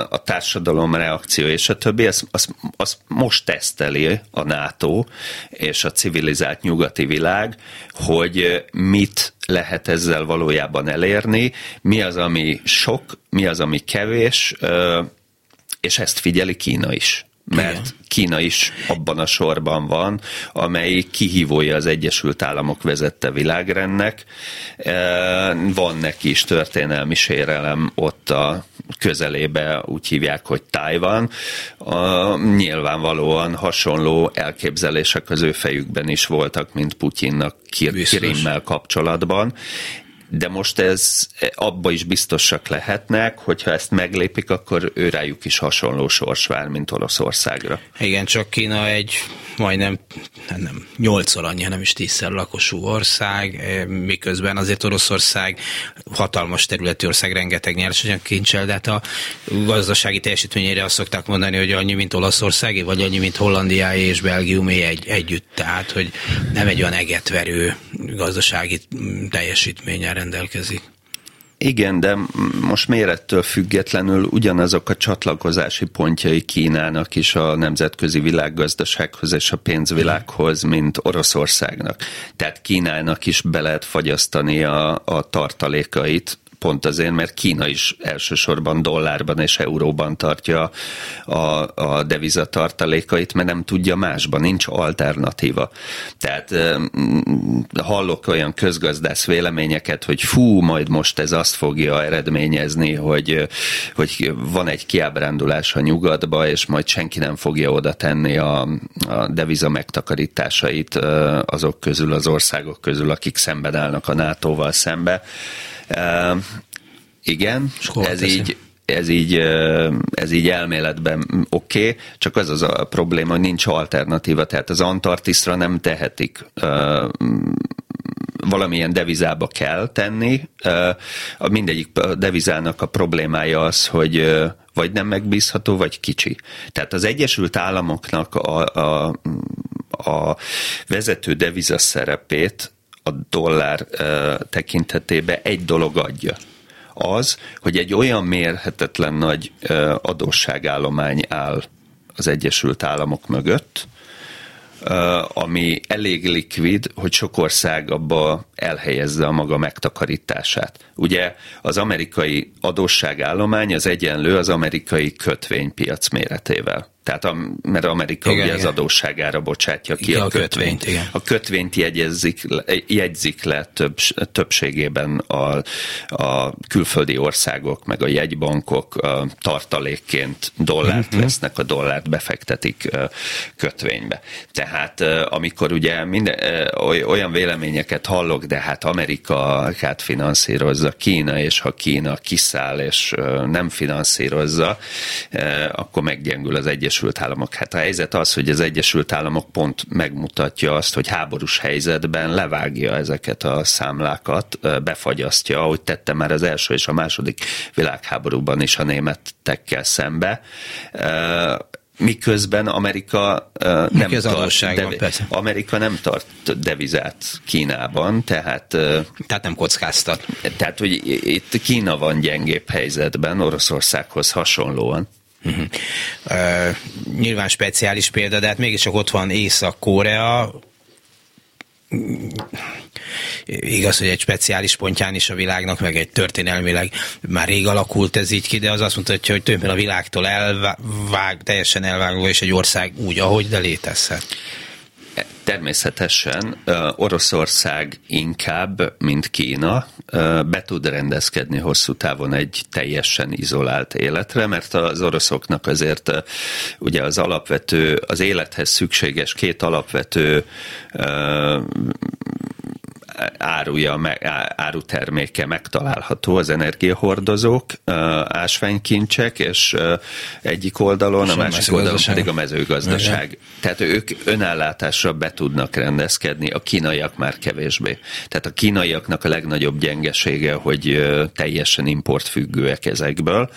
a társadalom reakció, és a többi, azt az, az most teszteli a NATO és a civilizált nyugati világ, hogy mit lehet ezzel valójában elérni, mi az, ami sok, mi az, ami kevés, és ezt figyeli Kína is. Mert Igen. Kína is abban a sorban van, amely kihívója az Egyesült Államok vezette világrendnek. Van neki is történelmi sérelem ott a közelébe, úgy hívják, hogy Tájvan. Nyilvánvalóan hasonló elképzelések az ő fejükben is voltak, mint Putyinnak Kirimmel kapcsolatban, de most ez abba is biztosak lehetnek, hogyha ezt meglépik, akkor ő rájuk is hasonló sors vár, mint Oroszországra.
Igen, csak Kína egy majdnem nem, nyolcszor annyi, nem is tízszer lakosú ország, eh, miközben azért Oroszország hatalmas területi ország, rengeteg nyersanyag kincsel, de hát a gazdasági teljesítményére azt szokták mondani, hogy annyi, mint Olaszországé, vagy annyi, mint Hollandiáé és Belgiumé egy, együtt, tehát, hogy nem egy olyan egetverő gazdasági teljesítménye rendelkezik.
Igen, de most mérettől függetlenül ugyanazok a csatlakozási pontjai Kínának is a nemzetközi világgazdasághoz és a pénzvilághoz, mint Oroszországnak. Tehát Kínának is be lehet fagyasztani a, a tartalékait pont azért, mert Kína is elsősorban dollárban és euróban tartja a, a devizatartalékait, mert nem tudja másban, nincs alternatíva. Tehát hallok olyan közgazdász véleményeket, hogy fú, majd most ez azt fogja eredményezni, hogy, hogy van egy kiábrándulás a nyugatba, és majd senki nem fogja oda tenni a, a deviza megtakarításait azok közül, az országok közül, akik szemben állnak a NATO-val szembe. Uh, igen, ez így, ez így, ez így elméletben oké, okay, csak az az a probléma, hogy nincs alternatíva, tehát az Antarktiszra nem tehetik valamilyen devizába kell tenni. A mindegyik devizának a problémája az, hogy vagy nem megbízható, vagy kicsi. Tehát az Egyesült Államoknak a, a, a vezető deviza szerepét a dollár tekintetében egy dolog adja. Az, hogy egy olyan mérhetetlen nagy adósságállomány áll az Egyesült Államok mögött, ami elég likvid, hogy sok ország abba elhelyezze a maga megtakarítását. Ugye az amerikai adósságállomány az egyenlő az amerikai kötvénypiac méretével. Tehát a, mert Amerika igen, ugye igen. az adósságára bocsátja ki igen, a, a kötvényt. kötvényt igen. A kötvényt jegyezzik, jegyzik le több, többségében a, a külföldi országok, meg a jegybankok a tartalékként dollárt uh-huh. vesznek, a dollárt befektetik kötvénybe. Tehát amikor ugye minden, olyan véleményeket hallok, de hát Amerika hát finanszírozza Kína, és ha Kína kiszáll és nem finanszírozza, akkor meggyengül az egyes Egyesült Államok. Hát a helyzet az, hogy az Egyesült Államok pont megmutatja azt, hogy háborús helyzetben levágja ezeket a számlákat, befagyasztja, ahogy tette már az első és a második világháborúban is a németekkel szembe miközben Amerika uh, nem tart, devi- persze. Amerika nem tart devizát Kínában, tehát uh,
tehát nem kockáztat.
Tehát, hogy itt Kína van gyengébb helyzetben Oroszországhoz hasonlóan. Uh-huh.
Uh, nyilván speciális példa, de hát mégiscsak ott van Észak-Korea, igaz, hogy egy speciális pontján is a világnak, meg egy történelmileg már rég alakult ez így ki, de az azt mutatja, hogy többen a világtól elvág, teljesen elvágva, és egy ország úgy, ahogy, de létezhet.
Természetesen Oroszország inkább, mint Kína, be tud rendezkedni hosszú távon egy teljesen izolált életre, mert az oroszoknak azért ugye az alapvető, az élethez szükséges két alapvető áruja, áruterméke megtalálható az energiahordozók, ásványkincsek, és egyik oldalon, a másik oldalon pedig a mezőgazdaság. Igen. Tehát ők önellátásra be tudnak rendezkedni, a kínaiak már kevésbé. Tehát a kínaiaknak a legnagyobb gyengesége, hogy teljesen importfüggőek ezekből.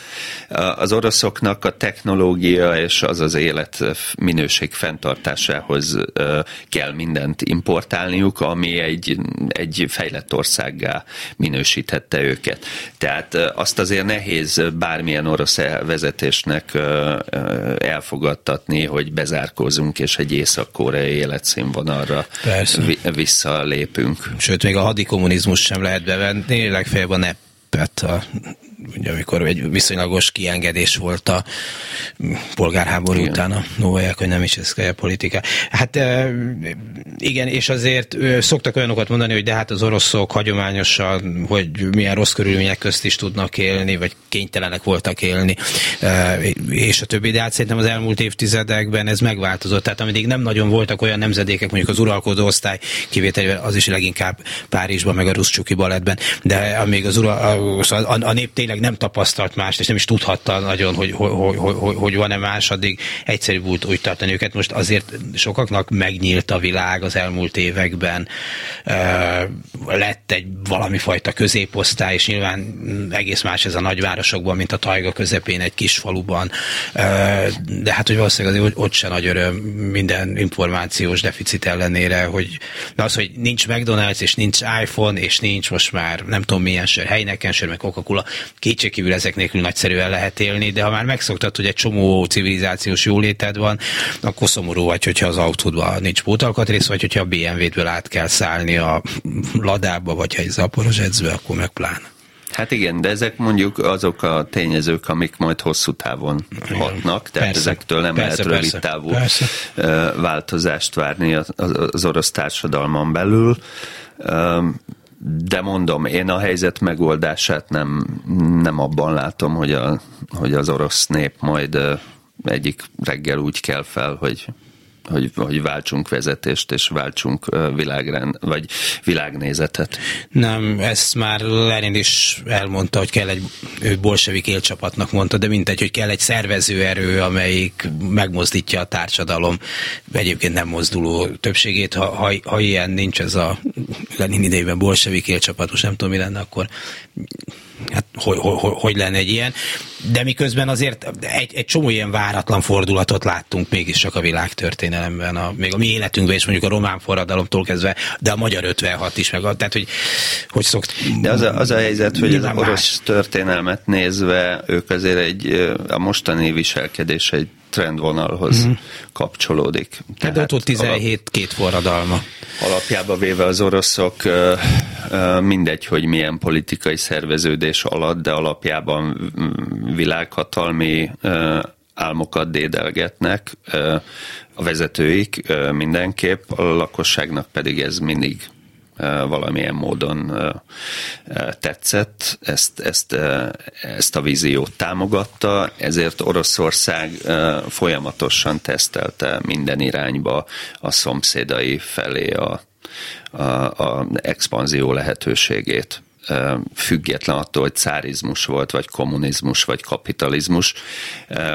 Az oroszoknak a technológia és az az élet minőség fenntartásához kell mindent importálniuk, ami egy egy fejlett országgá minősítette őket. Tehát azt azért nehéz bármilyen orosz vezetésnek elfogadtatni, hogy bezárkózunk, és egy észak-koreai életszínvonalra Persze. visszalépünk.
Sőt, még a hadikommunizmus sem lehet bevenni, legfeljebb a neppet, a ugye, amikor egy viszonylagos kiengedés volt a polgárháború igen. után a Novaják, hogy nem is ez a politika. Hát igen, és azért szoktak olyanokat mondani, hogy de hát az oroszok hagyományosan, hogy milyen rossz körülmények közt is tudnak élni, vagy kénytelenek voltak élni, és a többi, de hát szerintem az elmúlt évtizedekben ez megváltozott. Tehát ameddig nem nagyon voltak olyan nemzedékek, mondjuk az uralkodó osztály kivételével, az is leginkább Párizsban, meg a Ruszcsuki balettben, de amíg az ura, a, a, a nép tényleg nem tapasztalt mást, és nem is tudhatta nagyon, hogy, hogy, hogy, hogy, hogy van-e más, addig egyszerű volt úgy tartani őket. Most azért sokaknak megnyílt a világ az elmúlt években, lett egy valami fajta középosztály, és nyilván egész más ez a nagyvárosokban, mint a tajga közepén egy kis faluban, de hát, hogy valószínűleg azért ott se nagy öröm minden információs deficit ellenére, hogy az, hogy nincs McDonald's, és nincs iPhone, és nincs most már nem tudom milyen sör, helyneken sör, meg Coca-Cola, kétségkívül ezek nélkül nagyszerűen lehet élni, de ha már megszoktad, hogy egy csomó civilizációs jóléted van, akkor szomorú vagy, hogyha az autódban nincs pótalkatrész, vagy hogyha a BMW-ből át kell szállni a ladába, vagy ha egy zaporozsedzbe, akkor meg pláne.
Hát igen, de ezek mondjuk azok a tényezők, amik majd hosszú távon hatnak, tehát persze, ezektől nem persze, lehet rövid távú persze. változást várni az orosz társadalman belül. De mondom, én a helyzet megoldását nem, nem abban látom, hogy, a, hogy az orosz nép majd egyik reggel úgy kell fel, hogy hogy, hogy váltsunk vezetést, és váltsunk világrend, vagy világnézetet.
Nem, ezt már Lenin is elmondta, hogy kell egy, ő bolsevik élcsapatnak mondta, de mintegy, hogy kell egy szervező erő, amelyik megmozdítja a társadalom egyébként nem mozduló többségét. Ha, ha, ha ilyen nincs ez a Lenin idejében bolsevik élcsapat, most nem tudom mi lenne, akkor. Hát hogy, hogy, hogy lenne egy ilyen, de miközben azért egy, egy csomó ilyen váratlan fordulatot láttunk mégis csak a világtörténelemben, a, még a mi életünkben is mondjuk a román forradalomtól kezdve, de a magyar 56 is, meg a, tehát hogy, hogy szokt...
De az a, az a helyzet, hogy az orosz történelmet nézve ők azért egy, a mostani viselkedés egy trendvonalhoz mm-hmm. kapcsolódik.
Tehát ott 17 alap, két forradalma.
Alapjába véve az oroszok mindegy, hogy milyen politikai szerveződés alatt, de alapjában világhatalmi álmokat dédelgetnek a vezetőik mindenképp, a lakosságnak pedig ez mindig valamilyen módon tetszett, ezt, ezt, ezt a víziót támogatta, ezért Oroszország folyamatosan tesztelte minden irányba a szomszédai felé a, a, a expanzió lehetőségét független attól, hogy cárizmus volt, vagy kommunizmus, vagy kapitalizmus.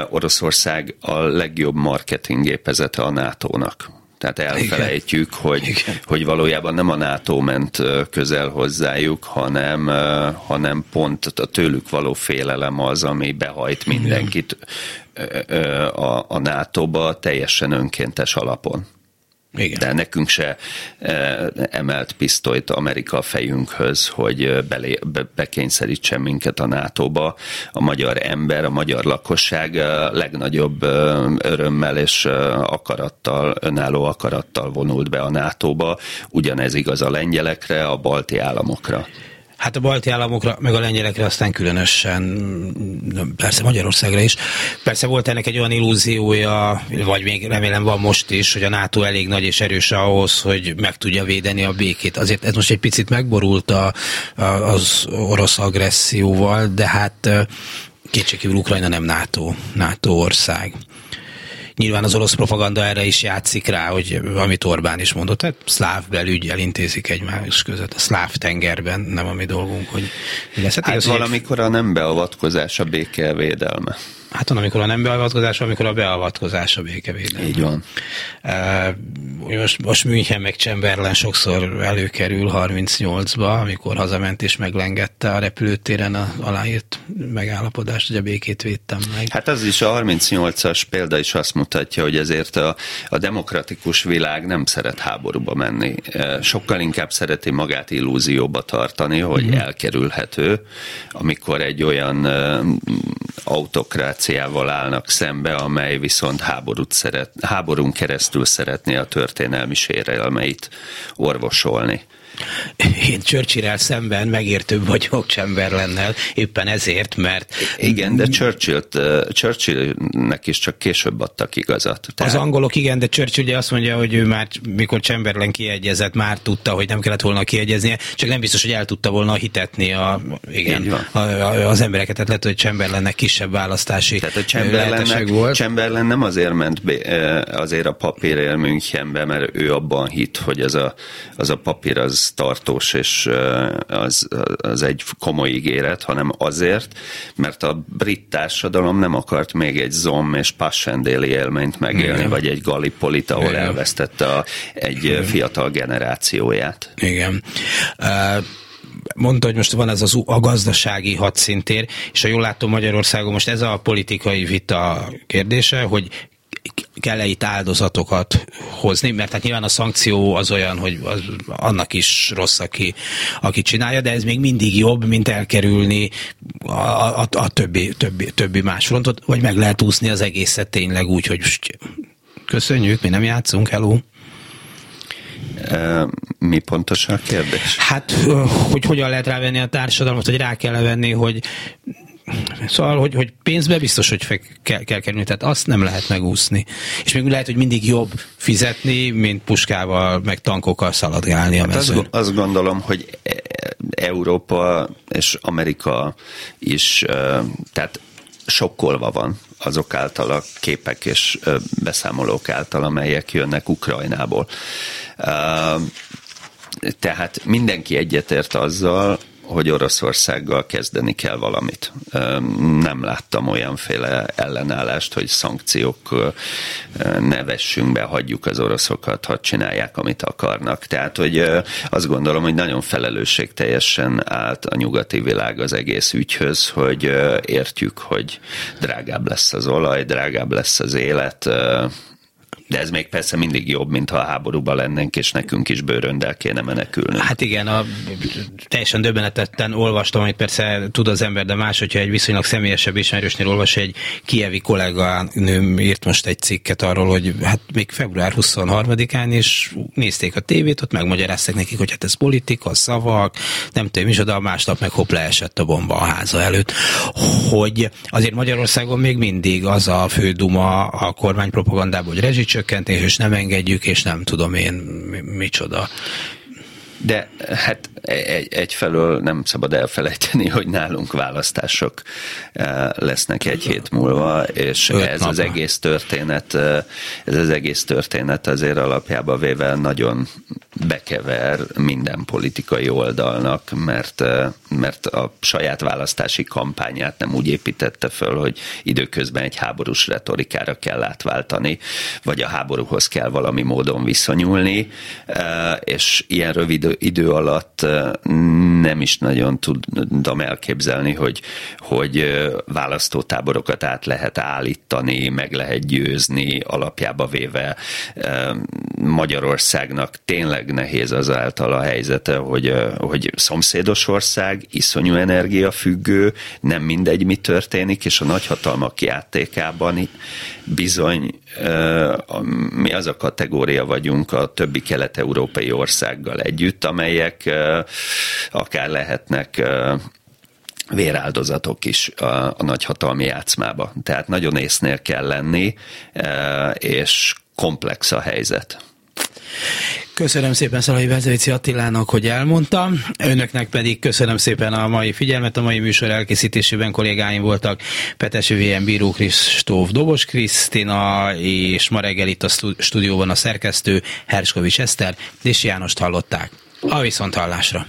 Oroszország a legjobb marketinggépezete a NATO-nak tehát elfelejtjük, Igen. hogy, Igen. hogy valójában nem a NATO ment közel hozzájuk, hanem, hanem pont a tőlük való félelem az, ami behajt mindenkit a, a NATO-ba teljesen önkéntes alapon. Igen. De nekünk se emelt pisztolyt Amerika a fejünkhöz, hogy belé, be, bekényszerítsen minket a NATO-ba. A magyar ember, a magyar lakosság legnagyobb örömmel és akarattal, önálló akarattal vonult be a NATO-ba. Ugyanez igaz a lengyelekre, a balti államokra.
Hát a balti államokra, meg a lengyelekre aztán különösen, persze Magyarországra is. Persze volt ennek egy olyan illúziója, vagy még remélem van most is, hogy a NATO elég nagy és erős ahhoz, hogy meg tudja védeni a békét. Azért ez most egy picit megborult a, a, az orosz agresszióval, de hát kétségkívül Ukrajna nem NATO, NATO ország. Nyilván az orosz propaganda erre is játszik rá, hogy amit Orbán is mondott, tehát szláv belügy elintézik egymás között, a szláv tengerben, nem a mi dolgunk, hogy
mi lesz. Hát, hát valamikor a nem beavatkozás a békevédelme.
Hát van, amikor a nem beavatkozás, amikor a beavatkozás a békevédelem.
Így van.
Uh, most, most München meg Chamberlain sokszor előkerül 38-ba, amikor hazament és meglengette a repülőtéren a aláírt megállapodást, hogy a békét védtem meg.
Hát az is a 38-as példa is azt mutatja, hogy ezért a, a demokratikus világ nem szeret háborúba menni. Sokkal inkább szereti magát illúzióba tartani, hogy mm. elkerülhető, amikor egy olyan autokrát demokráciával állnak szembe, amely viszont háborút szeret, háborún keresztül szeretné a történelmi sérelmeit orvosolni.
Én Churchill-el szemben megértőbb vagyok Chamberlain-nel, éppen ezért, mert...
Igen, de Churchill, Churchillnek is csak később adtak igazat.
Tehát... Az angolok igen, de Churchill ugye azt mondja, hogy ő már, mikor Chamberlain kiegyezett, már tudta, hogy nem kellett volna kiegyeznie, csak nem biztos, hogy el tudta volna hitetni a, igen, a, a, az embereket, tehát lehet, hogy Chamberlainnek kisebb választási tehát a Chamberlain volt.
Chamberlain nem azért ment be, azért a papírért Münchenbe, mert ő abban hit, hogy ez a, az a papír az tartós, és az, az egy komoly ígéret, hanem azért, mert a brit társadalom nem akart még egy zom és passendéli élményt megélni, Igen. vagy egy Gallipolit, ahol Igen. elvesztette a, egy Igen. fiatal generációját.
Igen. Uh, mondta, hogy most van ez az a gazdasági hadszintér, és ha jól látom Magyarországon most ez a politikai vita kérdése, hogy kell-e itt áldozatokat hozni, mert hát nyilván a szankció az olyan, hogy az, annak is rossz, aki, aki csinálja, de ez még mindig jobb, mint elkerülni a, a, a többi, többi, többi más frontot, vagy meg lehet úszni az egészet tényleg úgy, hogy köszönjük, mi nem játszunk, hello.
Mi pontosan a kérdés?
Hát, hogy hogyan lehet rávenni a társadalmat, hogy rá kell venni, hogy Szóval, hogy, hogy pénzbe biztos, hogy fe, kell, kell kerülni, tehát azt nem lehet megúszni. És még lehet, hogy mindig jobb fizetni, mint puskával, meg tankokkal szaladgálni a mezőn.
Hát azt, azt gondolom, hogy e, Európa és Amerika is, tehát sokkolva van azok által a képek és beszámolók által, amelyek jönnek Ukrajnából. Tehát mindenki egyetért azzal, hogy Oroszországgal kezdeni kell valamit. Nem láttam olyanféle ellenállást, hogy szankciók ne vessünk be, hagyjuk az oroszokat, ha csinálják, amit akarnak. Tehát, hogy azt gondolom, hogy nagyon felelősségteljesen állt a nyugati világ az egész ügyhöz, hogy értjük, hogy drágább lesz az olaj, drágább lesz az élet, de ez még persze mindig jobb, mint ha a háborúban lennénk, és nekünk is bőröndel kéne menekülnünk.
Hát igen, a, teljesen döbbenetetten olvastam, amit persze tud az ember, de más, hogyha egy viszonylag személyesebb ismerősnél olvas, egy kievi kolléganőm írt most egy cikket arról, hogy hát még február 23-án is nézték a tévét, ott megmagyarázták nekik, hogy hát ez politika, szavak, nem tudom, is oda, másnap meg hopp leesett a bomba a háza előtt. Hogy azért Magyarországon még mindig az a fő duma a kormánypropagandában, hogy rezsicsök, csökkentés, és nem engedjük, és nem tudom én micsoda.
De hát egy, egyfelől nem szabad elfelejteni, hogy nálunk választások eh, lesznek egy hét múlva, és Öt ez napra. az egész történet, eh, ez az egész történet azért alapjába véve nagyon bekever minden politikai oldalnak, mert, mert a saját választási kampányát nem úgy építette föl, hogy időközben egy háborús retorikára kell átváltani, vagy a háborúhoz kell valami módon viszonyulni, és ilyen rövid idő alatt nem is nagyon tudom elképzelni, hogy, hogy választótáborokat át lehet állítani, meg lehet győzni, alapjába véve Magyarországnak tényleg nehéz az által a helyzete, hogy, hogy szomszédos ország, iszonyú energiafüggő, nem mindegy, mi történik, és a nagyhatalmak játékában bizony mi az a kategória vagyunk a többi kelet-európai országgal együtt, amelyek akár lehetnek véráldozatok is a, a nagyhatalmi játszmába. Tehát nagyon észnél kell lenni, és komplex a helyzet.
Köszönöm szépen Szalai Vezevici Attilának, hogy elmondta. Önöknek pedig köszönöm szépen a mai figyelmet. A mai műsor elkészítésében kollégáim voltak Petesi VM Bíró Kristóf Dobos Krisztina, és ma reggel itt a stúdióban a szerkesztő Herskovics Eszter, és Jánost hallották. A viszont hallásra.